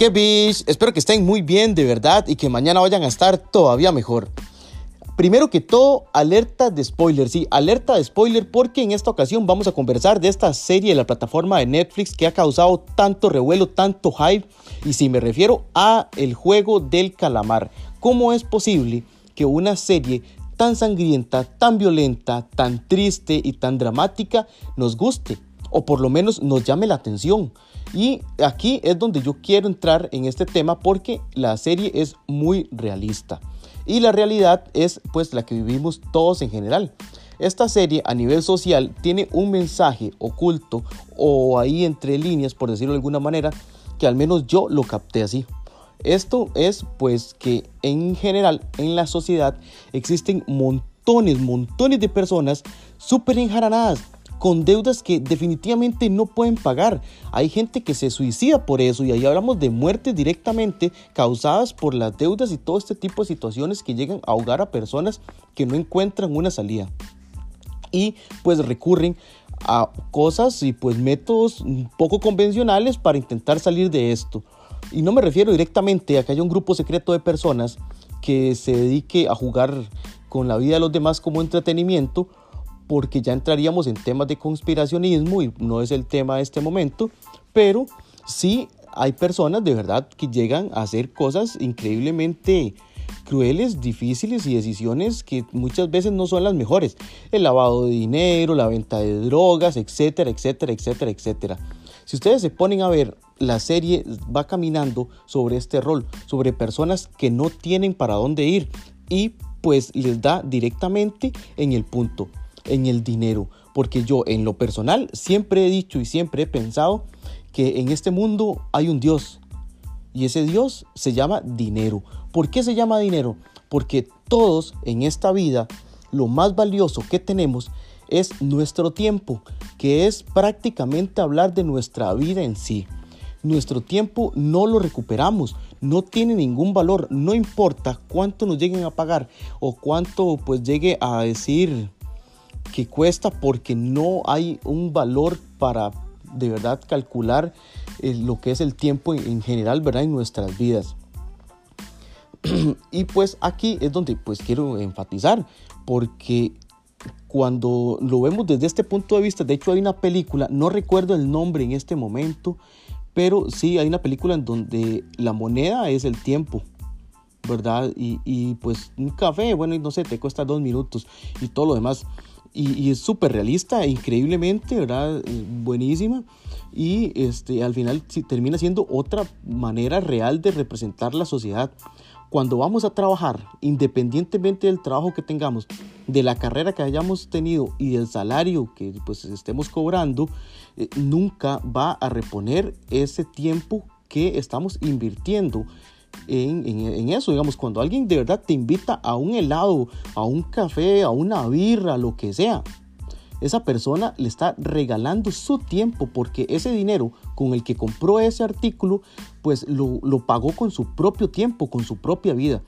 qué. Espero que estén muy bien de verdad y que mañana vayan a estar todavía mejor. Primero que todo, alerta de spoiler, sí, alerta de spoiler porque en esta ocasión vamos a conversar de esta serie de la plataforma de Netflix que ha causado tanto revuelo, tanto hype y si me refiero a El juego del calamar. ¿Cómo es posible que una serie tan sangrienta, tan violenta, tan triste y tan dramática nos guste? O por lo menos nos llame la atención. Y aquí es donde yo quiero entrar en este tema porque la serie es muy realista. Y la realidad es pues la que vivimos todos en general. Esta serie a nivel social tiene un mensaje oculto o ahí entre líneas, por decirlo de alguna manera, que al menos yo lo capté así. Esto es pues que en general en la sociedad existen montones, montones de personas súper enjaranadas con deudas que definitivamente no pueden pagar. Hay gente que se suicida por eso y ahí hablamos de muertes directamente causadas por las deudas y todo este tipo de situaciones que llegan a ahogar a personas que no encuentran una salida. Y pues recurren a cosas y pues métodos poco convencionales para intentar salir de esto. Y no me refiero directamente a que haya un grupo secreto de personas que se dedique a jugar con la vida de los demás como entretenimiento, porque ya entraríamos en temas de conspiracionismo y no es el tema de este momento, pero sí hay personas de verdad que llegan a hacer cosas increíblemente crueles, difíciles y decisiones que muchas veces no son las mejores. El lavado de dinero, la venta de drogas, etcétera, etcétera, etcétera, etcétera. Si ustedes se ponen a ver, la serie va caminando sobre este rol, sobre personas que no tienen para dónde ir y pues les da directamente en el punto en el dinero, porque yo en lo personal siempre he dicho y siempre he pensado que en este mundo hay un Dios y ese Dios se llama dinero. ¿Por qué se llama dinero? Porque todos en esta vida lo más valioso que tenemos es nuestro tiempo, que es prácticamente hablar de nuestra vida en sí. Nuestro tiempo no lo recuperamos, no tiene ningún valor, no importa cuánto nos lleguen a pagar o cuánto pues llegue a decir que cuesta porque no hay un valor para de verdad calcular eh, lo que es el tiempo en, general, ¿verdad? En nuestras vidas. y pues aquí es donde pues quiero enfatizar, porque cuando lo vemos desde este punto de vista, de hecho hay una película, no recuerdo el nombre en este momento, pero sí hay una película en donde la moneda es el tiempo. ¿Verdad? Y, y pues un café, bueno, no sé, te cuesta dos minutos y todo lo demás y, es súper realista, increíblemente, ¿verdad? Buenísima. Y este, al final termina siendo otra manera real de representar la sociedad. Cuando vamos a trabajar, independientemente del trabajo que tengamos, de la carrera que hayamos tenido y del salario que pues estemos cobrando, eh, nunca va a reponer ese tiempo que estamos invirtiendo en, eso, digamos, cuando alguien de verdad te invita a un helado, a un café, a una birra, lo que sea, esa persona le está regalando su tiempo porque ese dinero con el que compró ese artículo, pues lo, lo, pagó con su propio tiempo, con su propia vida.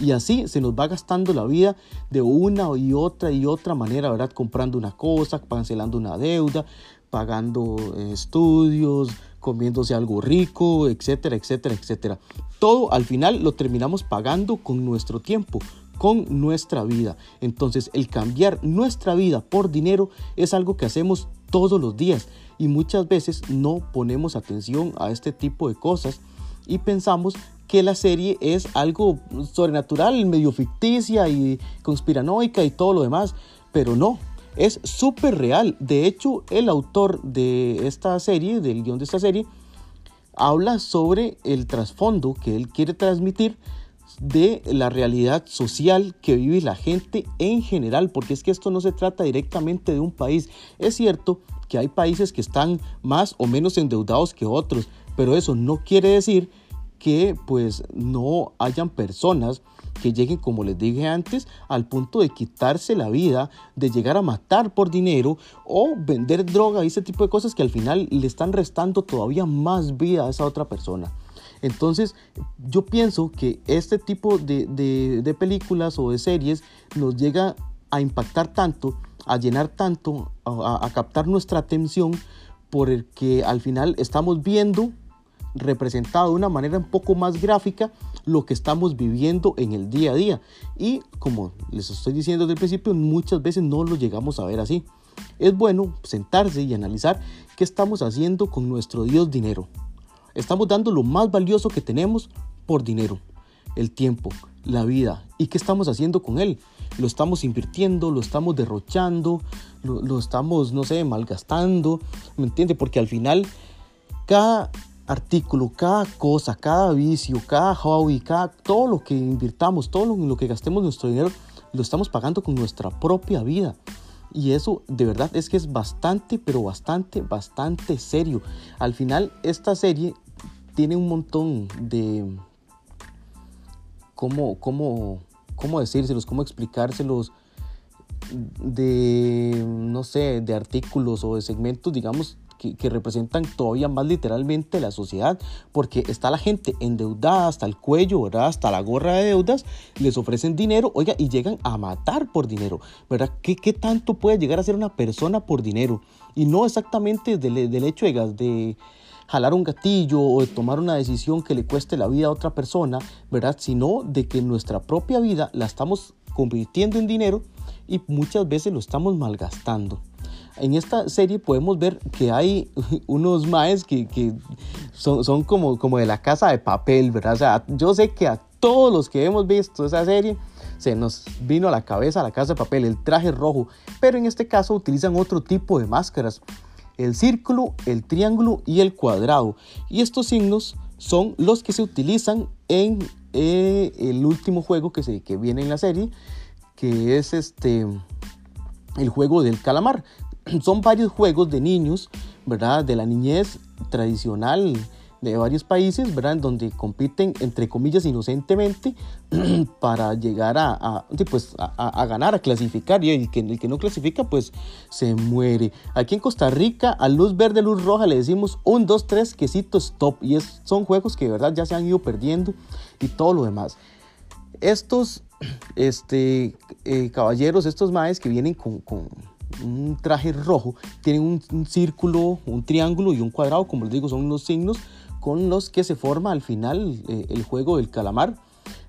Y así se nos va gastando la vida de una y otra y otra manera, ¿verdad? Comprando una cosa, cancelando una deuda, pagando eh, estudios, comiéndose algo rico, etcétera, etcétera, etcétera. Todo al final lo terminamos pagando con nuestro tiempo, con nuestra vida. Entonces el cambiar nuestra vida por dinero es algo que hacemos todos los días y muchas veces no ponemos atención a este tipo de cosas y pensamos que la serie es algo sobrenatural, medio ficticia y conspiranoica y todo lo demás, pero no, es súper real. De hecho, el autor de esta serie, del guion de esta serie, habla sobre el trasfondo que él quiere transmitir de la realidad social que vive la gente en general, porque es que esto no se trata directamente de un país. Es cierto que hay países que están más o menos endeudados que otros, pero eso no quiere decir que pues no hayan personas que lleguen, como les dije antes, al punto de quitarse la vida, de llegar a matar por dinero o vender droga y ese tipo de cosas que al final le están restando todavía más vida a esa otra persona. Entonces, yo pienso que este tipo de, películas o de series nos llega a impactar tanto, a llenar tanto, a, captar nuestra atención, porque al final estamos viendo representado de una manera un poco más gráfica lo que estamos viviendo en el día a día. Y como les estoy diciendo desde el principio, muchas veces no lo llegamos a ver así. Es bueno sentarse y analizar qué estamos haciendo con nuestro Dios dinero. Estamos dando lo más valioso que tenemos por dinero, el tiempo, la vida. ¿Y qué estamos haciendo con él? Lo estamos invirtiendo, lo estamos derrochando, lo, estamos, no sé, malgastando, ¿me entiende? Porque al final, cada artículo, cada cosa, cada vicio, cada hobby, cada, todo lo que invirtamos, todo lo, lo que gastemos nuestro dinero, lo estamos pagando con nuestra propia vida. Y eso de verdad es que es bastante, pero bastante, bastante serio. Al final, esta serie tiene un montón de... ¿Cómo, cómo, cómo decírselos? ¿Cómo explicárselos? De, no sé, de artículos o de segmentos, digamos, que, representan todavía más literalmente la sociedad, porque está la gente endeudada hasta el cuello, ¿verdad? Hasta la gorra de deudas, les ofrecen dinero, oiga, y llegan a matar por dinero, ¿verdad? ¿Qué, tanto puede llegar a ser una persona por dinero? Y no exactamente del, del hecho de, de jalar un gatillo o de tomar una decisión que le cueste la vida a otra persona, ¿verdad? Sino de que nuestra propia vida la estamos convirtiendo en dinero y muchas veces lo estamos malgastando. En esta serie podemos ver que hay unos maes que, son, como, de la casa de papel, ¿verdad? O sea, yo sé que a todos los que hemos visto esa serie se nos vino a la cabeza la casa de papel, el traje rojo, pero en este caso utilizan otro tipo de máscaras, el círculo, el triángulo y el cuadrado. Y estos signos son los que se utilizan en eh, el último juego que viene en la serie, que es este el juego del calamar. Son varios juegos de niños, ¿verdad? De la niñez tradicional de varios países, ¿verdad? En donde compiten, entre comillas, inocentemente para llegar a, pues, a, ganar, a clasificar. Y el que, el que no clasifica, pues se muere. Aquí en Costa Rica, a luz verde, luz roja, le decimos un, dos, tres, quesito, stop. Y es, son juegos que de verdad ya se han ido perdiendo y todo lo demás. Estos este, eh, caballeros, estos maes que vienen con, con un traje rojo, tienen un, círculo, un triángulo y un cuadrado, como les digo, son los signos con los que se forma al final eh, el juego del calamar.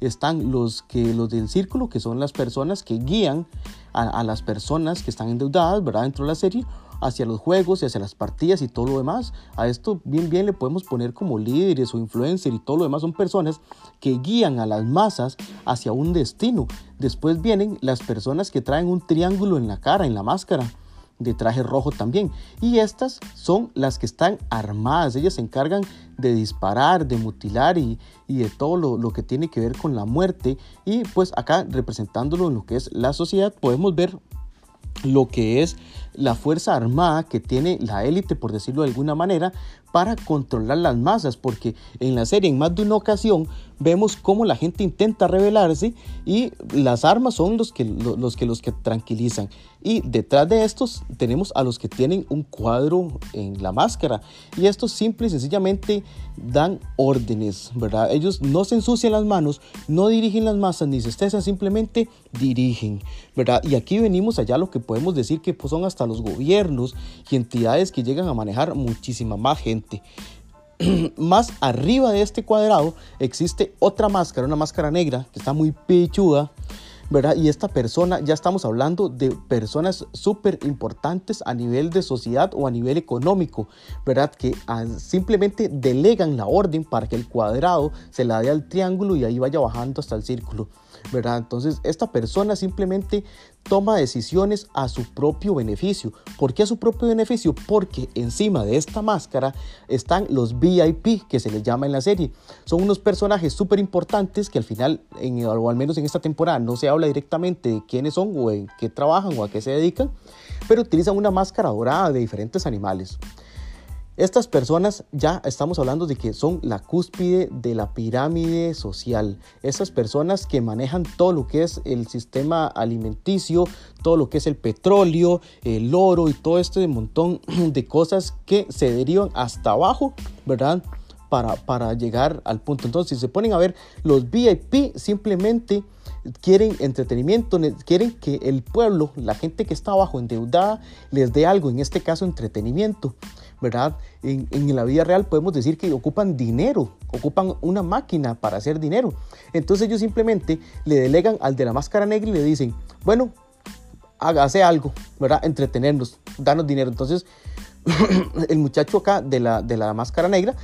Están los, que, los del círculo, que son las personas que guían a, las personas que están endeudadas, ¿verdad? Dentro de la serie, hacia los juegos y hacia las partidas y todo lo demás. A esto bien bien le podemos poner como líderes o influencers y todo lo demás son personas que guían a las masas hacia un destino. Después vienen las personas que traen un triángulo en la cara, en la máscara de traje rojo también. Y estas son las que están armadas. Ellas se encargan de disparar, de mutilar y, de todo lo, lo, que tiene que ver con la muerte. Y pues acá representándolo en lo que es la sociedad podemos ver lo que es la fuerza armada que tiene la élite, por decirlo de alguna manera, para controlar las masas, porque en la serie en más de una ocasión vemos cómo la gente intenta rebelarse y las armas son los que los que los que tranquilizan. Y detrás de estos tenemos a los que tienen un cuadro en la máscara y estos simple y sencillamente dan órdenes, ¿verdad? Ellos no se ensucian las manos, no dirigen las masas ni se estresan, simplemente dirigen, ¿verdad? Y aquí venimos allá lo que podemos decir que pues, son hasta los gobiernos y entidades que llegan a manejar muchísima más gente. más arriba de este cuadrado existe otra máscara, una máscara negra que está muy pechuda, ¿verdad? Y esta persona, ya estamos hablando de personas súper importantes a nivel de sociedad o a nivel económico, ¿verdad? Que simplemente delegan la orden para que el cuadrado se la dé al triángulo y ahí vaya bajando hasta el círculo. ¿Verdad? Entonces, esta persona simplemente toma decisiones a su propio beneficio. ¿Por qué a su propio beneficio? Porque encima de esta máscara están los VIP, que se les llama en la serie. Son unos personajes súper importantes que al final, o al menos en esta temporada, no se habla directamente de quiénes son o en qué trabajan o a qué se dedican, pero utilizan una máscara dorada de diferentes animales. Estas personas ya estamos hablando de que son la cúspide de la pirámide social. Estas personas que manejan todo lo que es el sistema alimenticio, todo lo que es el petróleo, el oro y todo este montón de cosas que se derivan hasta abajo, ¿verdad? Para, para llegar al punto. Entonces, si se ponen a ver, los VIP simplemente quieren entretenimiento, quieren que el pueblo, la gente que está abajo endeudada, les dé algo, en este caso entretenimiento. ¿Verdad? En, en, la vida real podemos decir que ocupan dinero, ocupan una máquina para hacer dinero. Entonces ellos simplemente le delegan al de la máscara negra y le dicen, bueno, hágase algo, ¿verdad? Entretenernos, danos dinero. Entonces el muchacho acá de la, de la máscara negra,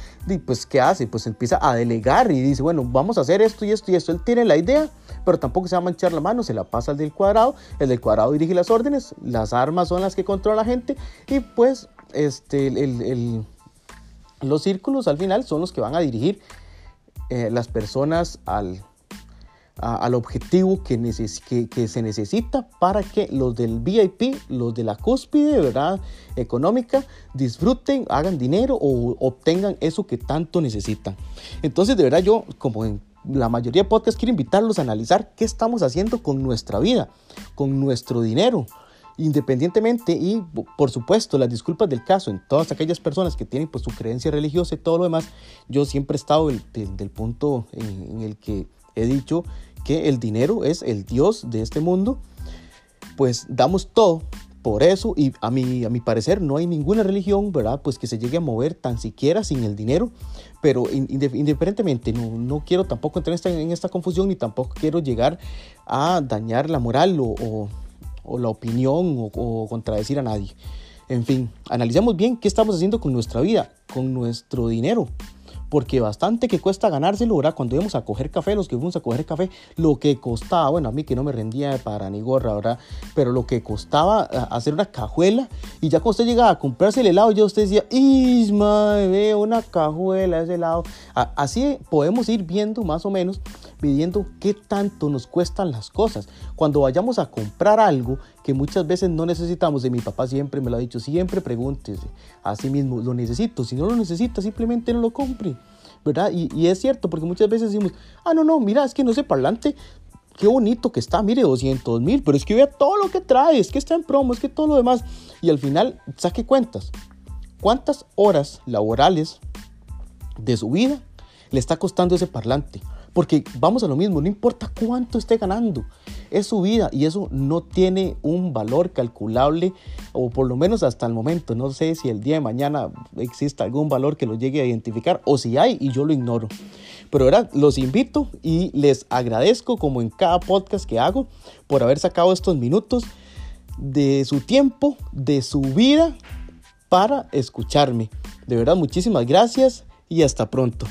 pues ¿qué hace? Pues empieza a delegar y dice, bueno, vamos a hacer esto y esto y esto. Él tiene la idea, pero tampoco se va a manchar la mano, se la pasa al del cuadrado, el del cuadrado dirige las órdenes, las armas son las que controla la gente y pues este, el, los círculos al final son los que van a dirigir eh, las personas al, al objetivo que, que, se necesita para que los del VIP, los de la cúspide, ¿verdad? Económica, disfruten, hagan dinero o obtengan eso que tanto necesitan. Entonces, de verdad, yo, como en la mayoría de podcasts, quiero invitarlos a analizar qué estamos haciendo con nuestra vida, con nuestro dinero independientemente y por supuesto las disculpas del caso en todas aquellas personas que tienen pues su creencia religiosa y todo lo demás, yo siempre he estado del, del, punto en, el que he dicho que el dinero es el Dios de este mundo, pues damos todo por eso y a mi, a mi parecer no hay ninguna religión, ¿verdad? Pues que se llegue a mover tan siquiera sin el dinero, pero independientemente, no, no, quiero tampoco entrar en esta, confusión ni tampoco quiero llegar a dañar la moral o, la opinión o, o contradecir a nadie. En fin, analicemos bien qué estamos haciendo con nuestra vida, con nuestro dinero porque bastante que cuesta ganárselo, ¿verdad? Cuando íbamos a coger café, los que fuimos a coger café, lo que costaba, bueno, a mí que no me rendía para ni gorra, ¿verdad? Pero lo que costaba hacer una cajuela, y ya cuando usted llegaba a comprarse el helado, ya usted decía, ¡Isma, veo una cajuela, ese helado! Así podemos ir viendo más o menos, midiendo qué tanto nos cuestan las cosas. Cuando vayamos a comprar algo que muchas veces no necesitamos, y mi papá siempre me lo ha dicho, siempre pregúntese, así mismo, ¿lo necesito? Si no lo necesita, simplemente no lo compre. ¿verdad? Y, es cierto, porque muchas veces decimos, ah, no, no, mira, es que no sé parlante, qué bonito que está, mire, 200 mil, pero es que vea todo lo que trae, es que está en promo, es que todo lo demás. Y al final, saque cuentas, ¿cuántas horas laborales de su vida le está costando ese parlante? Porque vamos a lo mismo, no importa cuánto esté ganando, es su vida y eso no tiene un valor calculable o por lo menos hasta el momento. No sé si el día de mañana existe algún valor que lo llegue a identificar o si hay y yo lo ignoro. Pero ahora los invito y les agradezco como en cada podcast que hago por haber sacado estos minutos de su tiempo, de su vida para escucharme. De verdad, muchísimas gracias y hasta pronto.